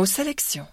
nos sélections.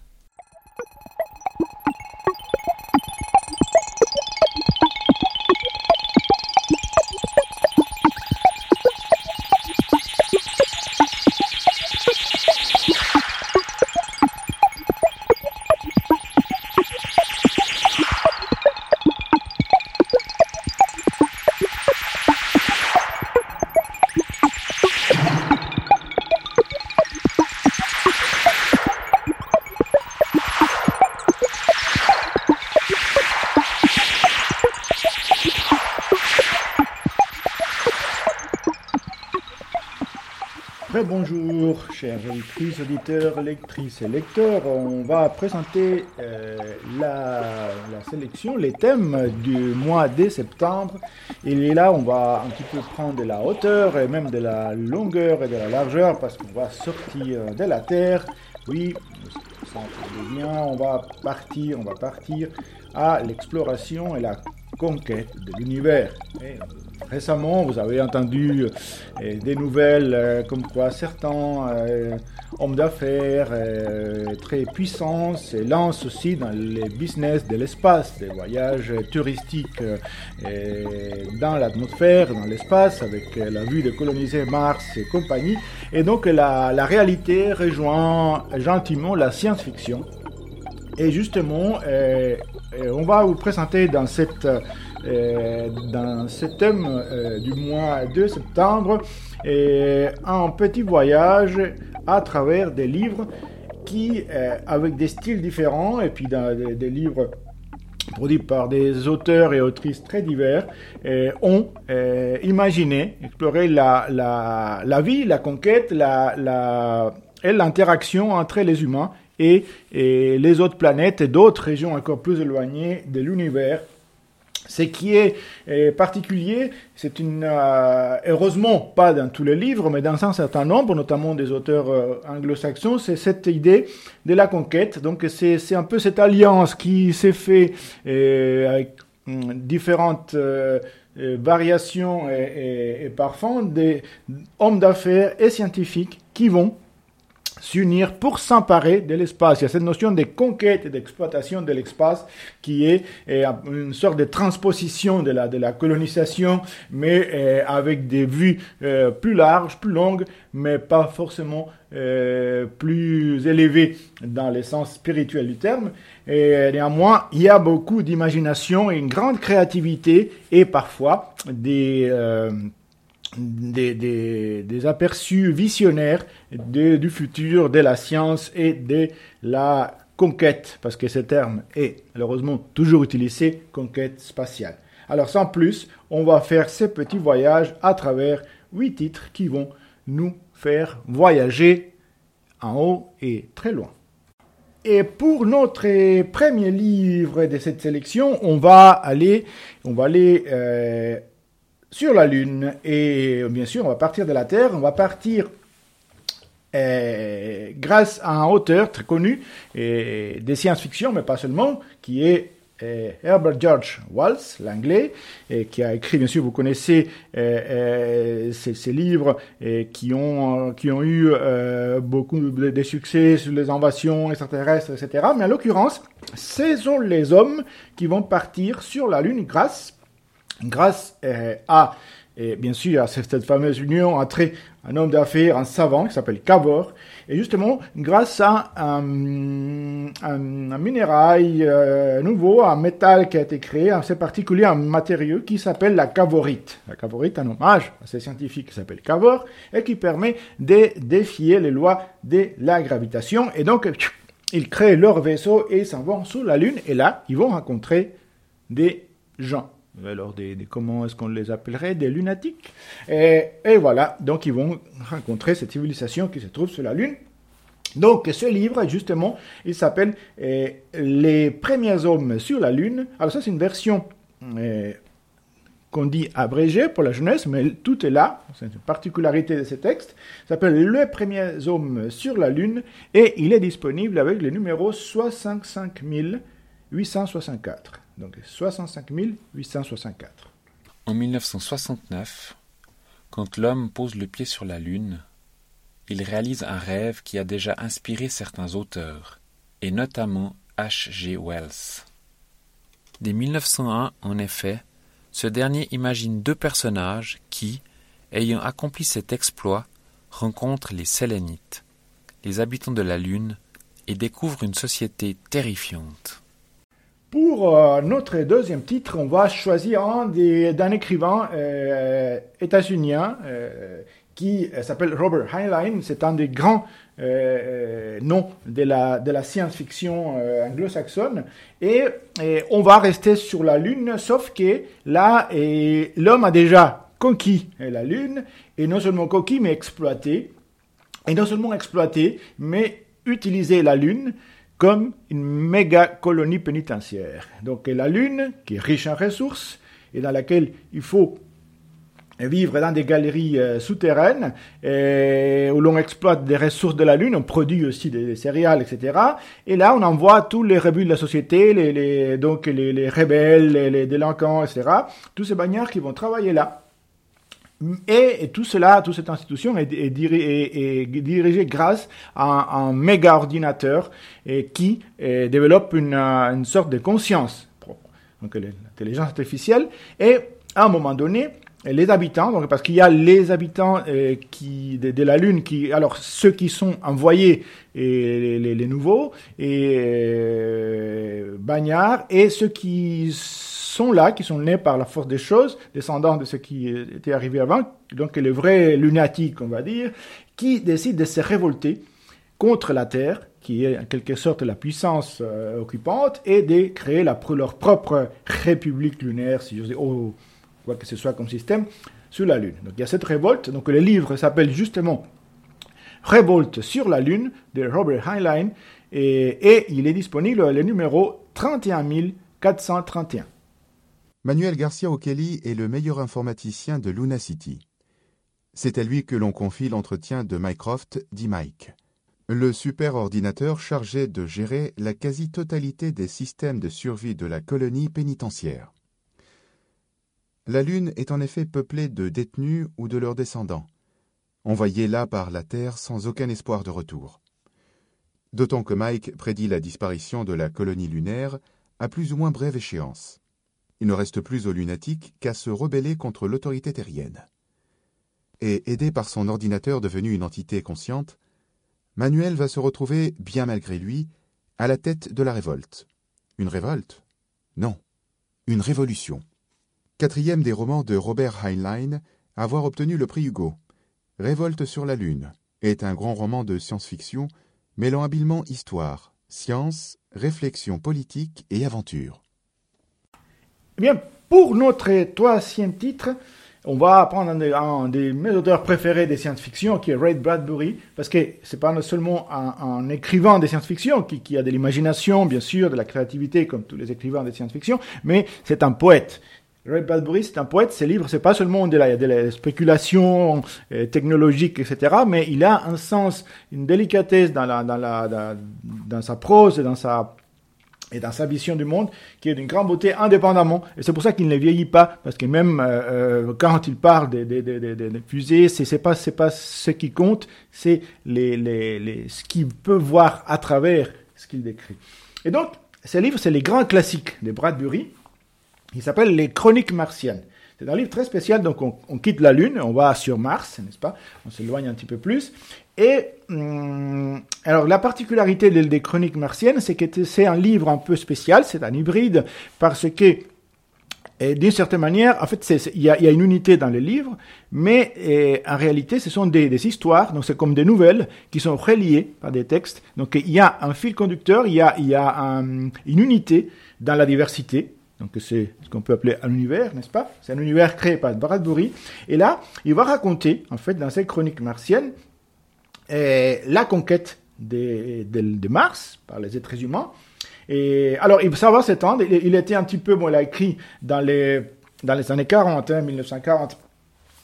Auditeurs, lectrices et lecteurs. On va présenter euh, la, sélection, les thèmes du mois de septembre. Et là, on va un petit peu prendre de la hauteur et même de la longueur et de la largeur parce qu'on va sortir de la Terre. Oui, ça bien, on va partir, on va partir à l'exploration et la conquête de l'univers. Récemment, vous avez entendu euh, des nouvelles euh, comme quoi certains euh, hommes d'affaires très puissants se lancent aussi dans les business de l'espace, des voyages touristiques dans l'atmosphère, dans l'espace, avec la vue de coloniser Mars et compagnie. Et donc la, la réalité rejoint gentiment la science-fiction. Et justement, on va vous présenter dans cette euh, dans ce thème euh, du mois de septembre un petit voyage à travers des livres qui, euh, avec des styles différents, et puis dans des, livres produits par des auteurs et autrices très divers, ont imaginé explorer la, la, la, vie, la conquête, la, la, et l'interaction entre les humains et, et les autres planètes et d'autres régions encore plus éloignées de l'univers ce qui est particulier, c'est une, euh, heureusement pas dans tous les livres, mais dans un certain nombre, notamment des auteurs euh, anglo-saxons, c'est cette idée de la conquête. Donc c'est un peu cette alliance qui s'est faite euh, avec hum, différentes variations et, et parfums des hommes d'affaires et scientifiques qui vont s'unir pour s'emparer de l'espace. Il y a cette notion de conquête et d'exploitation de l'espace qui est une sorte de transposition de la, colonisation, mais euh, avec des vues euh, plus larges, plus longues, mais pas forcément euh, plus élevées dans le sens spirituel du terme. Et néanmoins, il y a beaucoup d'imagination et une grande créativité et parfois des des, aperçus visionnaires du futur de la science et de la conquête, parce que ce terme est malheureusement toujours utilisé, conquête spatiale. Alors sans plus, on va faire ce petit voyage à travers huit titres qui vont nous faire voyager en haut et très loin. Et pour notre premier livre de cette sélection, on va aller, on va aller euh, sur la Lune. Et bien sûr, on va partir de la Terre, on va partir euh, grâce à un auteur très connu et des science-fiction, mais pas seulement, qui est euh, Herbert George Wells, l'anglais, qui a écrit, bien sûr, vous connaissez euh, ces, livres qui, ont, qui ont eu beaucoup de, succès sur les invasions extraterrestres, etc. Mais en l'occurrence, ce sont les hommes qui vont partir sur la Lune grâce grâce euh, à, et bien sûr, à cette fameuse union entre un homme d'affaires, un savant qui s'appelle Cavor, et justement, grâce à un, un, minérail euh, nouveau, un métal qui a été créé, assez particulier, un matériau qui s'appelle la cavorite. La cavorite, un hommage à ce scientifique qui s'appelle Cavor, et qui permet de défier les lois de la gravitation. Et donc, ils créent leur vaisseau et s'en vont sur la Lune, et là, ils vont rencontrer des gens alors des, comment est-ce qu'on les appellerait? Des lunatiques. Et, voilà. Donc ils vont rencontrer cette civilisation qui se trouve sur la lune. Donc ce livre justement il s'appelle eh, les premiers hommes sur la lune. Alors ça c'est une version eh, qu'on dit abrégée pour la jeunesse mais tout est là. C'est une particularité de ce texte. Il s'appelle les premiers hommes sur la lune et il est disponible avec le numéro 65 864 donc 65 864. En 1969, quand l'homme pose le pied sur la Lune, il réalise un rêve qui a déjà inspiré certains auteurs, et notamment H. G. Wells. Dès 1901, en effet, ce dernier imagine deux personnages qui, ayant accompli cet exploit, rencontrent les Sélénites, les habitants de la Lune, et découvrent une société terrifiante. Pour euh, notre deuxième titre, on va choisir un d'un écrivain euh, états-unien euh, qui s'appelle Robert Heinlein. C'est un des grands noms de la, de la science-fiction anglo-saxonne. Et, on va rester sur la Lune, sauf que là, l'homme a déjà conquis la Lune, et non seulement conquis, mais exploité. Et non seulement exploité, mais utilisé la Lune comme une méga colonie pénitentiaire. Donc la Lune, qui est riche en ressources, et dans laquelle il faut vivre dans des galeries euh, souterraines où l'on exploite des ressources de la Lune, on produit aussi des, céréales, etc. Et là, on envoie tous les rebuts de la société, les, donc les, les rebelles, les, délinquants, etc. Tous ces bagnards qui vont travailler là. Et, tout cela, toute cette institution est, dirigée grâce à un, méga ordinateur qui développe une, sorte de conscience propre, donc l'intelligence artificielle. Et à un moment donné, les habitants, donc parce qu'il y a les habitants euh, qui de, la Lune, qui alors ceux qui sont envoyés et les, nouveaux et euh, bagnards et ceux qui sont là, qui sont nés par la force des choses, descendants de ce qui était arrivé avant, donc les vrais lunatiques, on va dire, qui décident de se révolter contre la Terre, qui est en quelque sorte la puissance euh, occupante, et de créer leur propre république lunaire, si j'ose dire, oh, quoi que ce soit comme système, sur la Lune. Donc il y a cette révolte, donc le livre s'appelle justement Révolte sur la Lune de Robert Heinlein, et il est disponible le numéro 31431. Manuel Garcia O'Kelly est le meilleur informaticien de Luna City. C'est à lui que l'on confie l'entretien de Mycroft, dit Mike. Le super-ordinateur chargé de gérer la quasi-totalité des systèmes de survie de la colonie pénitentiaire. La Lune est en effet peuplée de détenus ou de leurs descendants, envoyés là par la Terre sans aucun espoir de retour. D'autant que Mike prédit la disparition de la colonie lunaire à plus ou moins brève échéance. Il ne reste plus aux lunatiques qu'à se rebeller contre l'autorité terrienne. Et aidé par son ordinateur devenu une entité consciente, Manuel va se retrouver, bien malgré lui, à la tête de la révolte. Une révolte? Non, une révolution. Quatrième des romans de Robert Heinlein avoir obtenu le prix Hugo. Révolte sur la Lune est un grand roman de science-fiction mêlant habilement histoire, science, réflexion politique et aventure. Eh bien, pour notre troisième titre, on va prendre un, des mes auteurs préférés des science-fiction, qui est Ray Bradbury, parce que c'est pas seulement un, écrivain de science-fiction qui, a de l'imagination, bien sûr, de la créativité, comme tous les écrivains de science-fiction, mais c'est un poète. Ray Bradbury, c'est un poète, ses livres, c'est pas seulement de la, de la spéculation euh, technologique, etc., mais il a un sens, une délicatesse dans, la, dans, la, dans sa prose dans sa et dans sa vision du monde, qui est d'une grande beauté indépendamment. Et c'est pour ça qu'il ne vieillit pas, parce que même euh, euh, quand il parle des, fusées, c'est, c'est pas pas ce qui compte, c'est les, les, les, ce qu'il peut voir à travers ce qu'il décrit. Et donc, ce livre, c'est les grands classiques de Bradbury. Il s'appelle Les Chroniques martiennes. C'est un livre très spécial, donc on, quitte la Lune, on va sur Mars, n'est-ce pas? On s'éloigne un petit peu plus, et hum, alors la particularité des, chroniques martiennes, c'est que c'est un livre un peu spécial, c'est un hybride, parce que d'une certaine manière, en fait, il y, a, une unité dans le livre, mais en réalité, ce sont des, histoires, donc c'est comme des nouvelles qui sont reliées par des textes. Donc il y a un fil conducteur, il y a une unité dans la diversité. Donc c'est ce qu'on peut appeler un univers, n'est-ce pas? C'est un univers créé par Bradbury. Et là, il va raconter, en fait, dans cette chronique martienne, la conquête de, Mars par les êtres humains. Et alors, il faut savoir s'étendre. Il, il, était un petit peu, bon, il a écrit dans les, dans les années 40, 1940. Hein,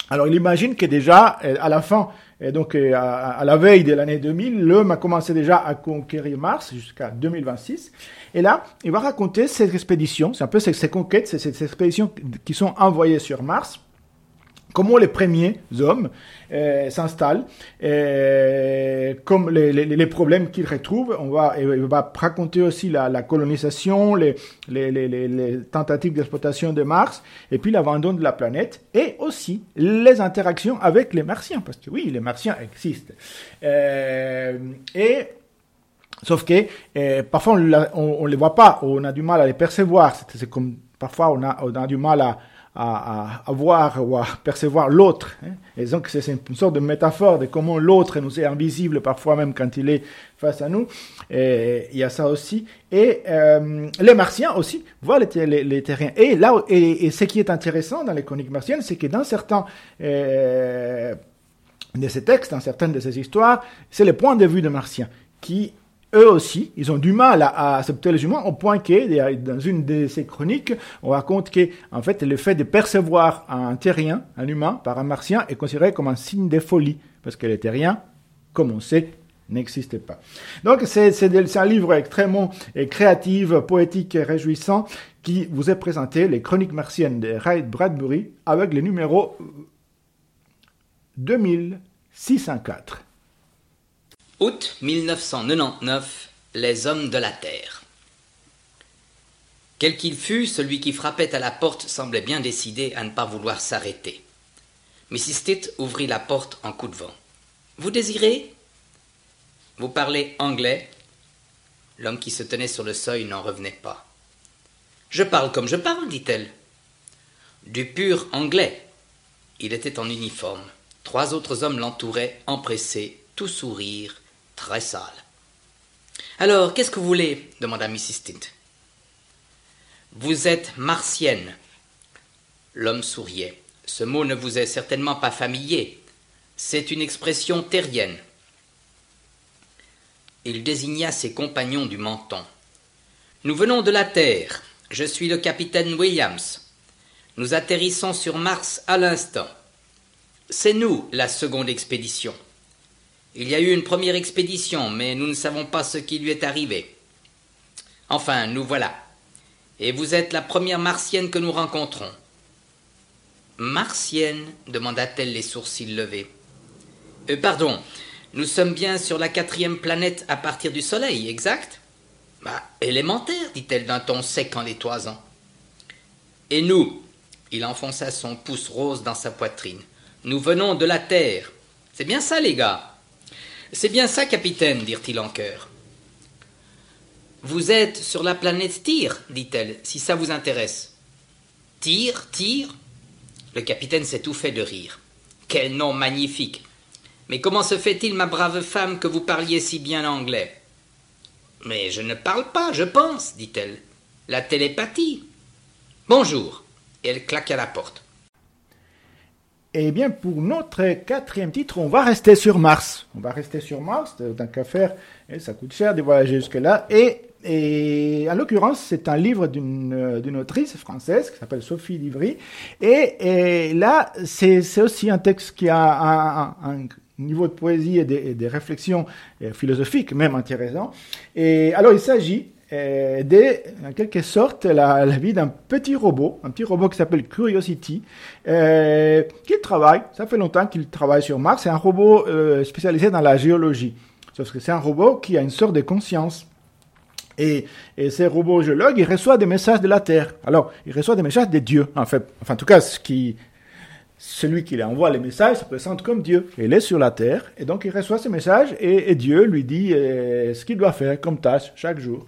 alors, il imagine que déjà, euh, à la fin, et donc euh, à, la veille de l'année 2000, l'homme a commencé déjà à conquérir Mars jusqu'à 2026. Et là, il va raconter ces expéditions, c'est un peu ces, ces conquêtes, ces, ces expéditions qui sont envoyées sur Mars comment les premiers hommes euh, s'installent, euh, comme les, problèmes qu'ils retrouvent. On va, on va raconter aussi la, colonisation, les, tentatives d'exploitation de Mars, et puis l'abandon de la planète, et aussi les interactions avec les Martiens, parce que oui, les Martiens existent. Euh, et Sauf que parfois on ne les voit pas, on a du mal à les percevoir. C'est comme parfois on a du mal à, à, à, voir ou à percevoir l'autre. Hein. Et donc c'est une sorte de métaphore de comment l'autre nous est invisible parfois même quand il est face à nous. Et il y a ça aussi. Et euh, les martiens aussi voient les, les, les terriens. Et là, et, et, ce qui est intéressant dans les chroniques martiennes, c'est que dans certains euh, de ces textes, dans certaines de ces histoires, c'est le point de vue des martiens qui eux aussi, ils ont du mal à, accepter les humains, au point que, dans une de ces chroniques, on raconte que, en fait, le fait de percevoir un terrien, un humain, par un martien, est considéré comme un signe de folie, parce que les terriens, comme on sait, n'existent pas. Donc, c'est un livre extrêmement créatif, poétique et réjouissant, qui vous est présenté, les chroniques martiennes de Ray Bradbury, avec le numéro 2604. Août 1999, les hommes de la Terre. Quel qu'il fût, celui qui frappait à la porte semblait bien décidé à ne pas vouloir s'arrêter. Mrs. Stitt ouvrit la porte en coup de vent. Vous désirez? Vous parlez anglais L'homme qui se tenait sur le seuil n'en revenait pas. Je parle comme je parle, dit-elle. Du pur anglais. Il était en uniforme. Trois autres hommes l'entouraient, empressés, tout sourire, Alors, qu'est-ce que vous voulez demanda Mrs. Stint. Vous êtes martienne. L'homme souriait. Ce mot ne vous est certainement pas familier. C'est une expression terrienne. Il désigna ses compagnons du menton. Nous venons de la Terre. Je suis le capitaine Williams. Nous atterrissons sur Mars à l'instant. C'est nous la seconde expédition. Il y a eu une première expédition, mais nous ne savons pas ce qui lui est arrivé. Enfin, nous voilà. Et vous êtes la première martienne que nous rencontrons. Martienne demanda-t-elle les sourcils levés. Euh, pardon, nous sommes bien sur la quatrième planète à partir du Soleil, exact? Bah, élémentaire, dit-elle d'un ton sec en l'étoisant. Et nous Il enfonça son pouce rose dans sa poitrine. Nous venons de la Terre. C'est bien ça, les gars c'est bien ça, capitaine, dirent-ils en chœur. Vous êtes sur la planète Tyr, dit-elle, si ça vous intéresse. Tyr, Tyr? Le capitaine s'étouffait de rire. Quel nom magnifique Mais comment se fait-il, ma brave femme, que vous parliez si bien anglais? Mais je ne parle pas, je pense, dit-elle. La télépathie. Bonjour. Et elle claqua la porte. Eh bien, pour notre quatrième titre, on va rester sur Mars. On va rester sur Mars, tant qu'à faire, et ça coûte cher de voyager jusque-là. Et, et en l'occurrence, c'est un livre d'une autrice française qui s'appelle Sophie Livry. Et, et là, c'est aussi un texte qui a un, niveau de poésie et des, des réflexions euh, philosophiques même intéressant. Et alors, il s'agit euh, en quelque sorte, la, vie d'un petit robot, un petit robot qui s'appelle Curiosity, euh, qui travaille, ça fait longtemps qu'il travaille sur Mars, c'est un robot euh, spécialisé dans la géologie. Sauf que c'est un robot qui a une sorte de conscience. Et, et ces robots géologues, il reçoit des messages de la Terre. Alors, il reçoit des messages des dieux, en fait. Enfin, en tout cas, celui qui lui envoie les messages se présente comme Dieu. Il est sur la terre, et donc il reçoit ces messages, et, et Dieu lui dit euh, ce qu'il doit faire comme tâche chaque jour.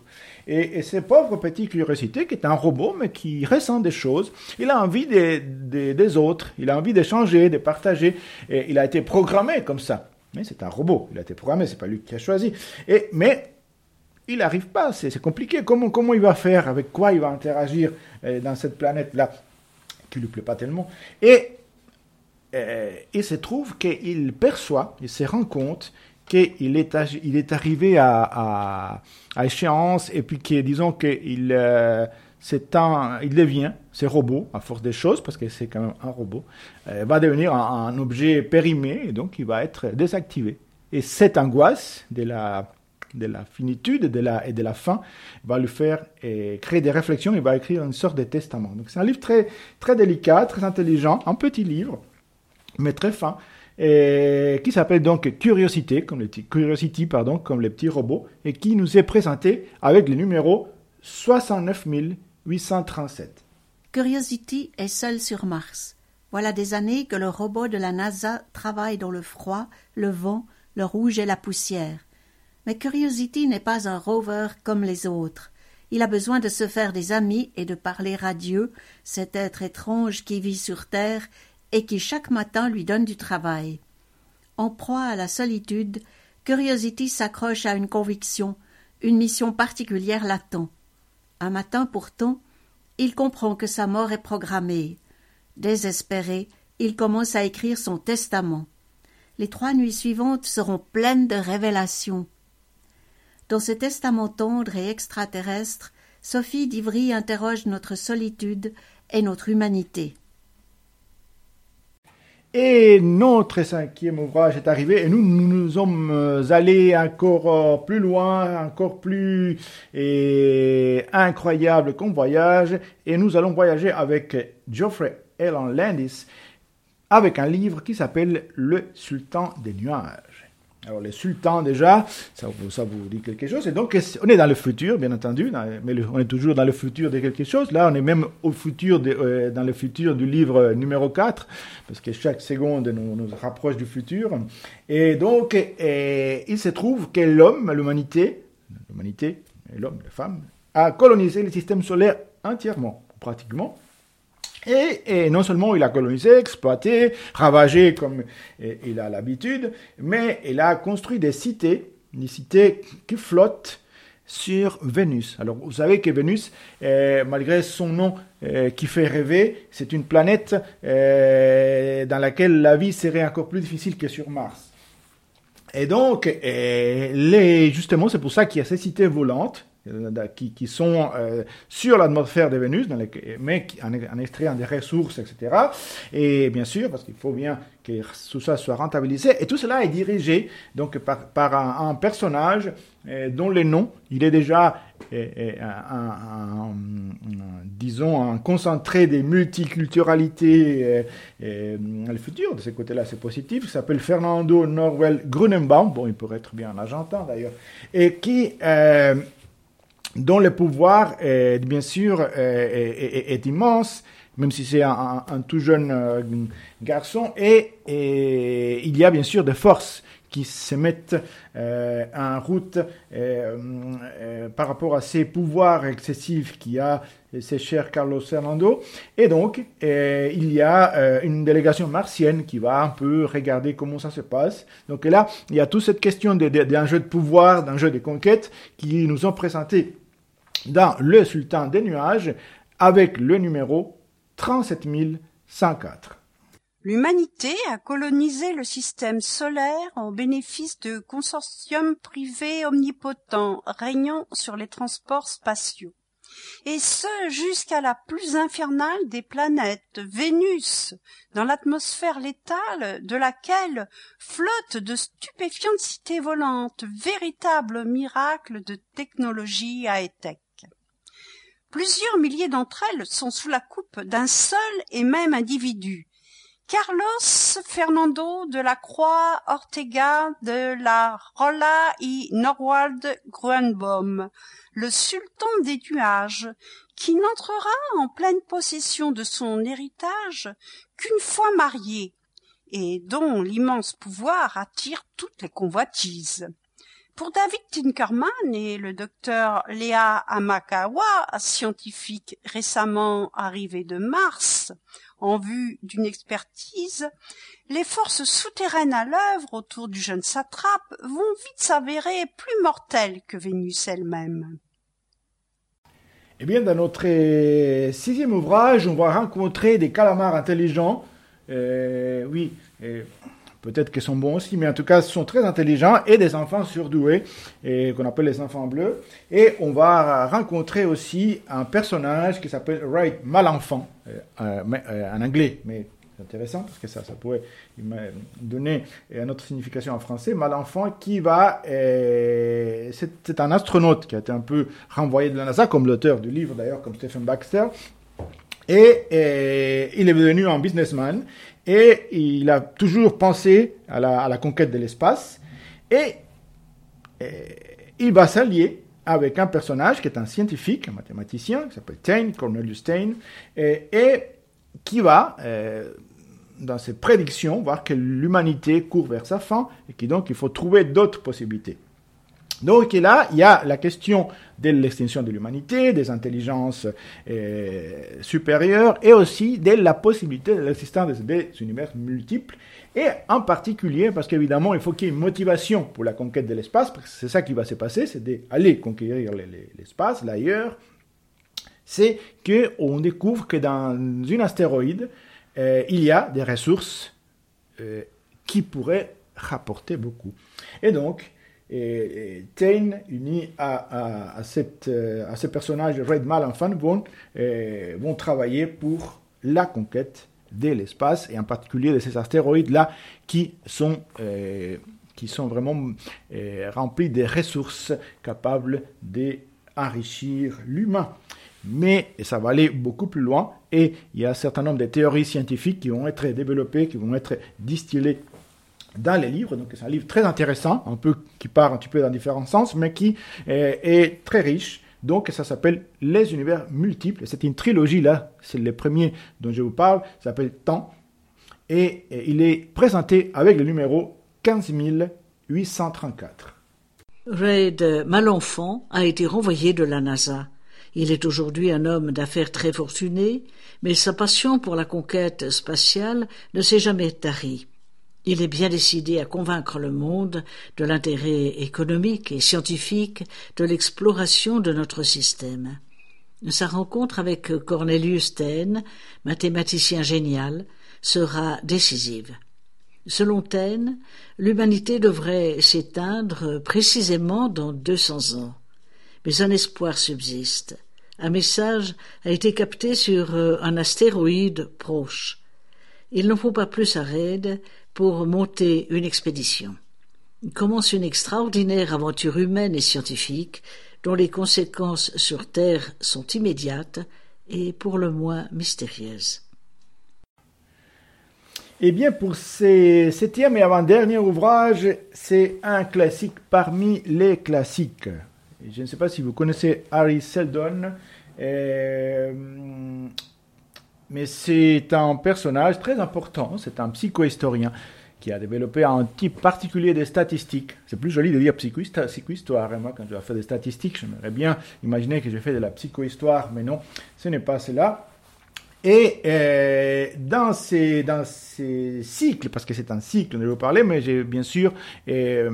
Et, et ce pauvre petit curiosité, qui est un robot, mais qui ressent des choses, il a envie des, des, autres, il a envie d'échanger, de partager, et il a été programmé comme ça. Mais c'est un robot, il a été programmé, c'est pas lui qui a choisi. Et, mais il n'arrive pas, c'est compliqué. Comment, comment il va faire, avec quoi il va interagir euh, dans cette planète-là, qui lui plaît pas tellement. Et euh, il se trouve qu'il perçoit, il se rend compte qu'il est, il est arrivé à, à, échéance et puis que, disons qu'il euh, un, il devient, ce robot, à force des choses, parce que c'est quand même un robot, euh, va devenir un, objet périmé et donc il va être désactivé. Et cette angoisse de la, de la finitude de la, et de la fin va lui faire et créer des réflexions, il va écrire une sorte de testament. Donc c'est un livre très, très délicat, très intelligent, un petit livre, mais très fin, et qui s'appelle donc Curiosité, comme les, Curiosity, pardon, comme les petits robots, et qui nous est présenté avec le numéro 69 837. Curiosity est seul sur Mars. Voilà des années que le robot de la NASA travaille dans le froid, le vent, le rouge et la poussière. Mais Curiosity n'est pas un rover comme les autres. Il a besoin de se faire des amis et de parler à Dieu, cet être étrange qui vit sur Terre et qui chaque matin lui donne du travail. En proie à la solitude, Curiosity s'accroche à une conviction, une mission particulière l'attend. Un matin pourtant, il comprend que sa mort est programmée. Désespéré, il commence à écrire son testament. Les trois nuits suivantes seront pleines de révélations. Dans ce testament tendre et extraterrestre, Sophie d'Ivry interroge notre solitude et notre humanité. Et notre cinquième ouvrage est arrivé et nous nous sommes allés encore euh, plus loin, encore plus incroyable qu'on voyage. Et nous allons voyager avec Geoffrey Elan Landis avec un livre qui s'appelle Le Sultan des nuages. Alors, les sultans, déjà, ça vous, dit quelque chose. Et donc, on est dans le futur, bien entendu, mais on est toujours dans le futur de quelque chose. Là, on est même au futur euh, dans le futur du livre numéro 4, parce que chaque seconde nous, nous rapproche du futur. Et donc, il se trouve que l'homme, l'humanité, l'humanité, l'homme, la femme, a colonisé le système solaire entièrement, pratiquement. Et, non seulement il a colonisé, exploité, ravagé comme il a l'habitude, mais il a construit des cités, des cités qui flottent sur Vénus. Alors vous savez que Vénus, euh, malgré son nom euh, qui fait rêver, c'est une planète euh, dans laquelle la vie serait encore plus difficile que sur Mars. Et donc, justement, c'est pour ça qu'il y a ces cités volantes qui, qui sont euh, sur l'atmosphère de Vénus, mais en, en, extrayant des ressources, etc. Et bien sûr, parce qu'il faut bien que tout ça soit rentabilisé, et tout cela est dirigé donc par, un, personnage euh, dont le nom, il est déjà, un, disons, un concentré des multiculturalités dans le futur. De ce côté-là, c'est positif. Il s'appelle Fernando Norwell Grunenbaum, bon, il pourrait être bien en argentin d'ailleurs, et qui dont le pouvoir, est, bien sûr, est, immense, même si c'est un, tout jeune euh, garçon, et, il y a bien sûr des forces qui se mettent euh, en route euh, par rapport à ces pouvoirs excessifs qu'il a ce cher Carlos Fernando. Et donc, il y a une délégation martienne qui va un peu regarder comment ça se passe. Donc là, il y a toute cette question d'un jeu de pouvoir, d'un jeu de conquête qui nous ont présenté dans Le Sultan des Nuages avec le numéro 37104. L'humanité a colonisé le système solaire en bénéfice de consortiums privés omnipotents régnant sur les transports spatiaux. Et ce jusqu'à la plus infernale des planètes, Vénus, dans l'atmosphère létale de laquelle flottent de stupéfiantes cités volantes, véritable miracle de technologie high-tech. Plusieurs milliers d'entre elles sont sous la coupe d'un seul et même individu. Carlos Fernando de la Croix Ortega de la Rolla y Norwald Gruenbaum, le sultan des nuages, qui n'entrera en pleine possession de son héritage qu'une fois marié, et dont l'immense pouvoir attire toutes les convoitises. Pour David Tinkerman et le docteur Léa Amakawa, scientifique récemment arrivé de Mars, en vue d'une expertise, les forces souterraines à l'œuvre autour du jeune satrape vont vite s'avérer plus mortelles que Vénus elle-même. Eh bien, dans notre sixième ouvrage, on va rencontrer des calamars intelligents. Euh, oui, Peut-être qu'ils sont bons aussi, mais en tout cas, sont très intelligents et des enfants surdoués, qu'on appelle les enfants bleus. Et on va rencontrer aussi un personnage qui s'appelle Wright Malenfant, euh, euh, euh, en anglais, mais c'est intéressant parce que ça, ça pourrait donner une autre signification en français. Malenfant qui va, c'est un astronaute qui a été un peu renvoyé de la NASA, comme l'auteur du livre d'ailleurs, comme Stephen Baxter. Et, il est devenu un businessman et il a toujours pensé à la, conquête de l'espace, et, il va s'allier avec un personnage qui est un scientifique, un mathématicien, qui s'appelle Tain, Cornelius Tain, et, qui va, euh, dans ses prédictions, voir que l'humanité court vers sa fin, et qu'il donc il faut trouver d'autres possibilités. Donc là, il y a la question de l'extinction de l'humanité, des intelligences euh, supérieures et aussi de la possibilité de l'existence des univers multiples. Et en particulier, parce qu'évidemment, il faut qu'il y ait une motivation pour la conquête de l'espace, parce que c'est ça qui va se passer, c'est d'aller conquérir l'espace, l'ailleurs. C'est qu'on découvre que dans une astéroïde, euh, il y a des ressources euh, qui pourraient rapporter beaucoup. Et donc, et, Tain, uni à, à, cette, euh, à ce personnage Red Malenfant, vont, euh, vont travailler pour la conquête de l'espace, et en particulier de ces astéroïdes-là qui sont, euh, qui sont vraiment remplis de ressources capables d'enrichir l'humain. Mais ça va aller beaucoup plus loin, et il y a un certain nombre de théories scientifiques qui vont être développées, qui vont être distillées dans les livres. Donc c'est un livre très intéressant, un peu qui part un petit peu dans différents sens, mais qui est, très riche. Donc ça s'appelle Les univers multiples. C'est une trilogie là, c'est le premier dont je vous parle, ça s'appelle Temps. Et, il est présenté avec le numéro 15834. Ray Malenfant a été renvoyé de la NASA. Il est aujourd'hui un homme d'affaires très fortuné, mais sa passion pour la conquête spatiale ne s'est jamais tarie. Il est bien décidé à convaincre le monde de l'intérêt économique et scientifique de l'exploration de notre système. Sa rencontre avec Cornelius Taine, mathématicien génial, sera décisive. Selon Taine, l'humanité devrait s'éteindre précisément dans deux cents ans. Mais un espoir subsiste. Un message a été capté sur un astéroïde proche. Il ne faut pas plus à Raid pour monter une expédition. commence une extraordinaire aventure humaine et scientifique dont les conséquences sur Terre sont immédiates et pour le moins mystérieuses. Eh bien, pour ce septième et avant-dernier ouvrage, c'est un classique parmi les classiques. Je ne sais pas si vous connaissez Harry Seldon. Euh, mais c'est un personnage très important, c'est un psychohistorien qui a développé un type particulier de statistiques. C'est plus joli de dire psychohistoire. Et moi, quand je faire des statistiques, j'aimerais bien imaginer que j'ai fait de la psychohistoire, mais non, ce n'est pas cela. Et euh, dans, ces, dans ces cycles, parce que c'est un cycle, on vais vous parler, mais j'ai bien sûr euh,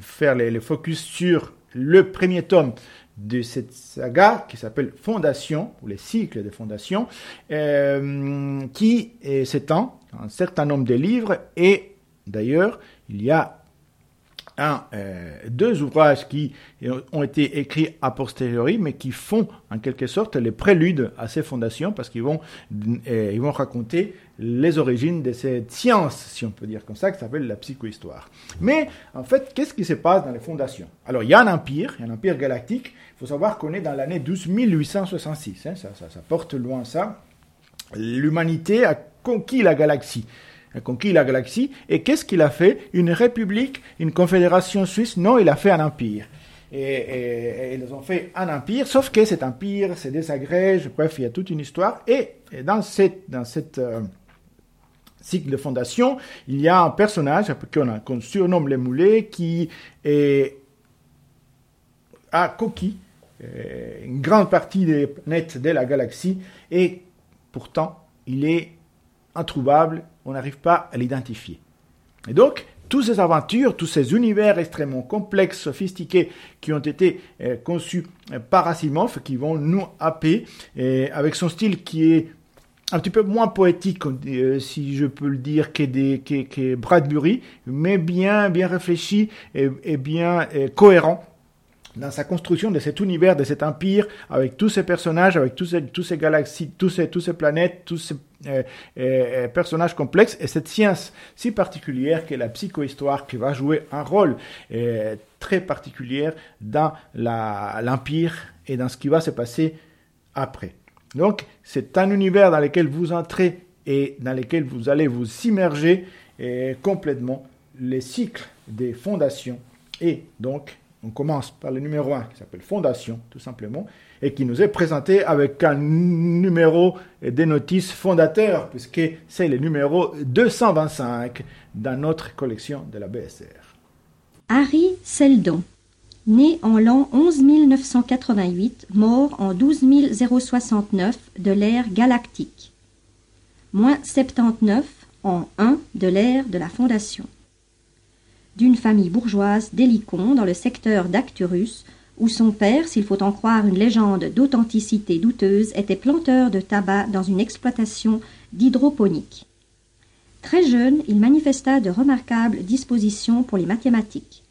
faire le focus sur le premier tome de cette saga qui s'appelle Fondation, ou les cycles de Fondation, euh, qui s'étend un certain nombre de livres. Et d'ailleurs il y a un, euh, deux ouvrages qui ont été écrits a posteriori, mais qui font en quelque sorte les préludes à ces fondations, parce qu'ils vont, euh, vont raconter les origines de cette science, si on peut dire comme ça, qui s'appelle la psychohistoire. Mais en fait, qu'est-ce qui se passe dans les fondations? Alors, il y a un empire, il y a un empire galactique. Il faut savoir qu'on est dans l'année 12866, hein, ça, ça, ça porte loin ça. L'humanité a conquis la galaxie a conquis la galaxie. Et qu'est-ce qu'il a fait Une république, une confédération suisse Non, il a fait un empire. Et, ils ont fait un empire, sauf que cet empire se désagrège, bref, il y a toute une histoire. Et, dans cette, dans euh, cycle de fondation, il y a un personnage qu'on surnomme les moulets qui a conquis euh, une grande partie des planètes de la galaxie et pourtant il est introuvable on n'arrive pas à l'identifier. Et donc, toutes ces aventures, tous ces univers extrêmement complexes, sophistiqués, qui ont été euh, conçus euh, par Asimov, qui vont nous happer, avec son style qui est un petit peu moins poétique, euh, si je peux le dire, que, des, que, Bradbury, mais bien, bien réfléchi et, bien cohérent dans sa construction de cet univers, de cet empire, avec tous ces personnages, avec tous ces, galaxies, tous ces, planètes, tous ces euh, euh, euh, personnages complexes, et cette science si particulière qu'est la psychohistoire, qui va jouer un rôle très particulier dans l'empire et dans ce qui va se passer après. Donc, c'est un univers dans lequel vous entrez et dans lesquels vous allez vous immerger complètement les cycles des fondations. Et donc, on commence par le numéro 1 qui s'appelle Fondation, tout simplement, et qui nous est présenté avec un numéro des notices fondateurs, puisque c'est le numéro 225 dans notre collection de la BSR. Harry Seldon, né en l'an 11 988, mort en 12 069 de l'ère galactique, moins 79 en 1 de l'ère de la Fondation. D'une famille bourgeoise d'Hélicon dans le secteur d'Acturus, où son père, s'il faut en croire une légende d'authenticité douteuse, était planteur de tabac dans une exploitation d'hydroponique. Très jeune, il manifesta de remarquables dispositions pour les mathématiques.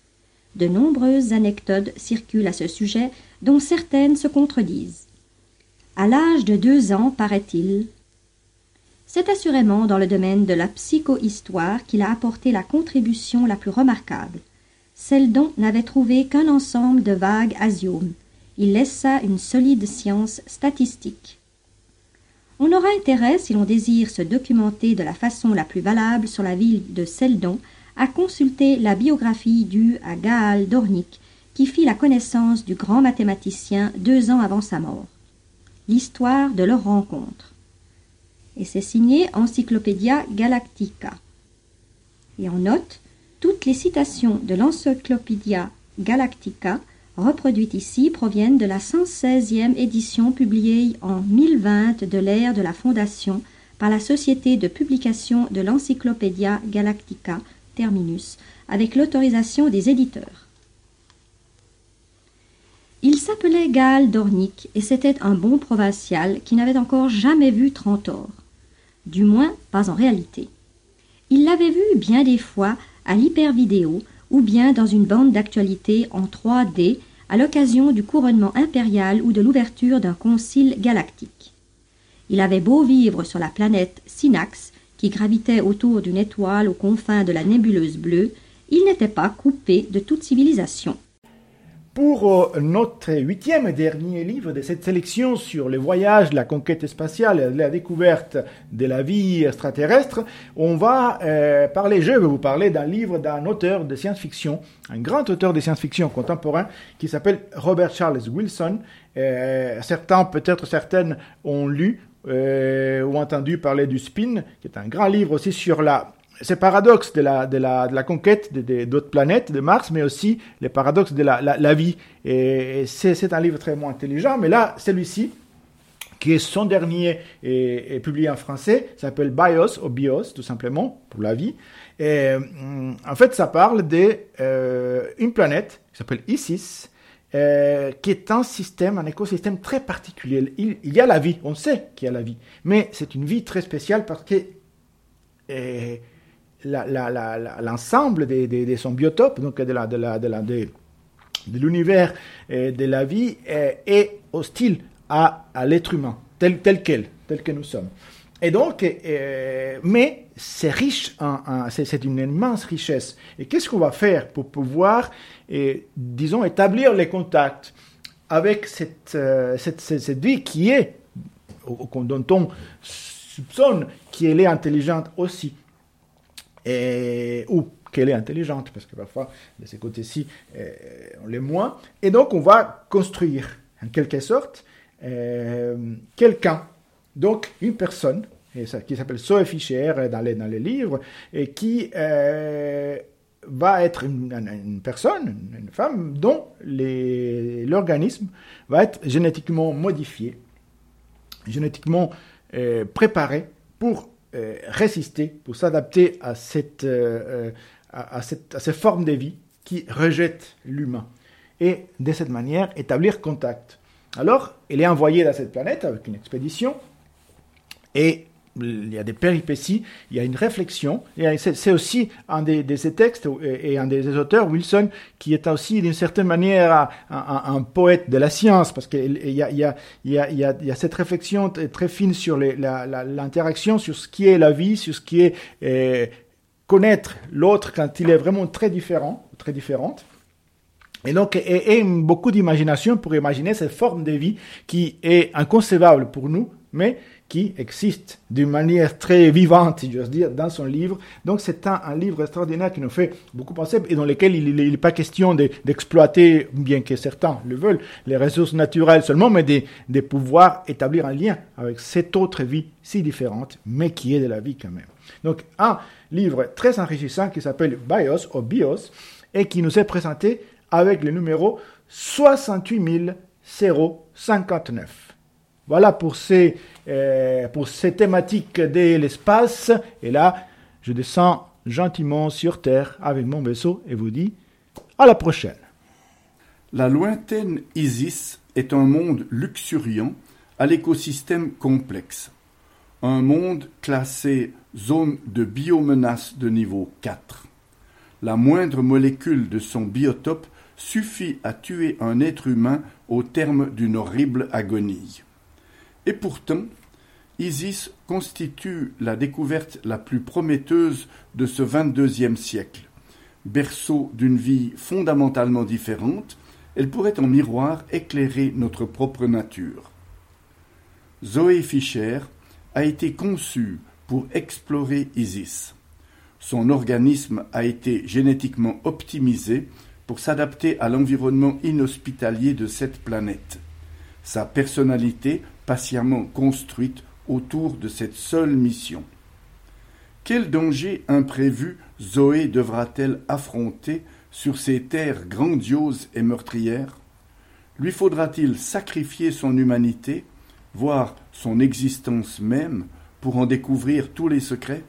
De nombreuses anecdotes circulent à ce sujet, dont certaines se contredisent. À l'âge de deux ans, paraît-il, c'est assurément dans le domaine de la psychohistoire qu'il a apporté la contribution la plus remarquable. Seldon n'avait trouvé qu'un ensemble de vagues axiomes. Il laissa une solide science statistique. On aura intérêt, si l'on désire se documenter de la façon la plus valable sur la ville de Seldon, à consulter la biographie due à Gaal Dornick, qui fit la connaissance du grand mathématicien deux ans avant sa mort. L'histoire de leur rencontre et c'est signé Encyclopædia Galactica. Et en note, toutes les citations de l'Encyclopædia Galactica reproduites ici proviennent de la 116e édition publiée en 1020 de l'ère de la Fondation par la Société de publication de l'Encyclopædia Galactica Terminus, avec l'autorisation des éditeurs. Il s'appelait Gal Dornick et c'était un bon provincial qui n'avait encore jamais vu Trentor du moins pas en réalité. Il l'avait vu bien des fois à l'hypervidéo ou bien dans une bande d'actualité en 3D à l'occasion du couronnement impérial ou de l'ouverture d'un concile galactique. Il avait beau vivre sur la planète Synax, qui gravitait autour d'une étoile aux confins de la nébuleuse bleue, il n'était pas coupé de toute civilisation. Pour euh, notre huitième et dernier livre de cette sélection sur le voyage, la conquête spatiale et la découverte de la vie extraterrestre, on va euh, parler, je vais vous parler d'un livre d'un auteur de science-fiction, un grand auteur de science-fiction contemporain qui s'appelle Robert Charles Wilson. Euh, certains, peut-être certaines, ont lu ou entendu parler du Spin, qui est un grand livre aussi sur la ces paradoxes de la, de la, de la conquête d'autres planètes, de Mars, mais aussi les paradoxes de la, la, vie. Et, c'est un livre très intelligent, mais là, celui-ci, qui est son dernier et, publié en français, s'appelle Bios, ou Bios, tout simplement, pour la vie. Et, en fait, ça parle d'une euh, planète qui s'appelle Isis, euh, qui est un système, un écosystème très particulier. Il, il y a la vie, on sait qu'il y a la vie, mais c'est une vie très spéciale parce que l'ensemble de, son biotope, donc de l'univers et de la vie est, hostile à, l'être humain, tel, tel quel, tel que nous sommes. Et donc, euh, mais c'est riche, c'est une immense richesse. Et qu'est-ce qu'on va faire pour pouvoir, disons, établir les contacts avec euh, cette, vie qui est, dont on soupçonne qu'elle est intelligente aussi? Ou qu'elle est intelligente, parce que parfois, de ce côté-ci, euh, on l'est moins. Et donc, on va construire, en quelque sorte, euh, quelqu'un, donc une personne, qui s'appelle Zoe Fischer dans les, dans les livres, et qui euh, va être une, personne, une femme, dont l'organisme va être génétiquement modifié, génétiquement préparé pour résister, pour s'adapter à, cette, euh, euh, à, cette, à de vie qui rejettent l'humain. Et de cette manière, établir contact. Alors, il est envoyé dans cette planète avec une expédition et il y a des péripéties, il y a une réflexion. C'est aussi un de ces textes et un des auteurs, Wilson, qui est aussi d'une certaine manière un, poète de la science, parce qu'il y a cette réflexion très fine sur l'interaction, sur ce qui est la vie, sur ce qui est euh, connaître l'autre quand il est vraiment très différent, très différente. Et donc, et, et beaucoup d'imagination pour imaginer cette forme de vie qui est inconcevable pour nous, mais qui existe d'une manière très vivante, si j'ose dire, dans son livre. Donc c'est un, livre extraordinaire qui nous fait beaucoup penser et dans lequel il n'est pas question d'exploiter, bien que certains le veulent, les ressources naturelles seulement, mais de, de pouvoir établir un lien avec cette autre vie si différente, mais qui est de la vie quand même. Donc un livre très enrichissant qui s'appelle BIOS ou BIOS et qui nous est présenté avec le numéro 68059. Voilà pour ces, pour ces thématiques de l'espace. Et là, je descends gentiment sur Terre avec mon vaisseau et vous dis à la prochaine. La lointaine Isis est un monde luxuriant à l'écosystème complexe. Un monde classé zone de biomenace de niveau 4. La moindre molécule de son biotope suffit à tuer un être humain au terme d'une horrible agonie. Et pourtant, Isis constitue la découverte la plus prometteuse de ce XXIe siècle. Berceau d'une vie fondamentalement différente, elle pourrait en miroir éclairer notre propre nature. Zoé Fischer a été conçue pour explorer Isis. Son organisme a été génétiquement optimisé pour s'adapter à l'environnement inhospitalier de cette planète. Sa personnalité patiemment construite autour de cette seule mission. Quel danger imprévu Zoé devra-t-elle affronter sur ces terres grandioses et meurtrières? Lui faudra-t-il sacrifier son humanité, voire son existence même, pour en découvrir tous les secrets?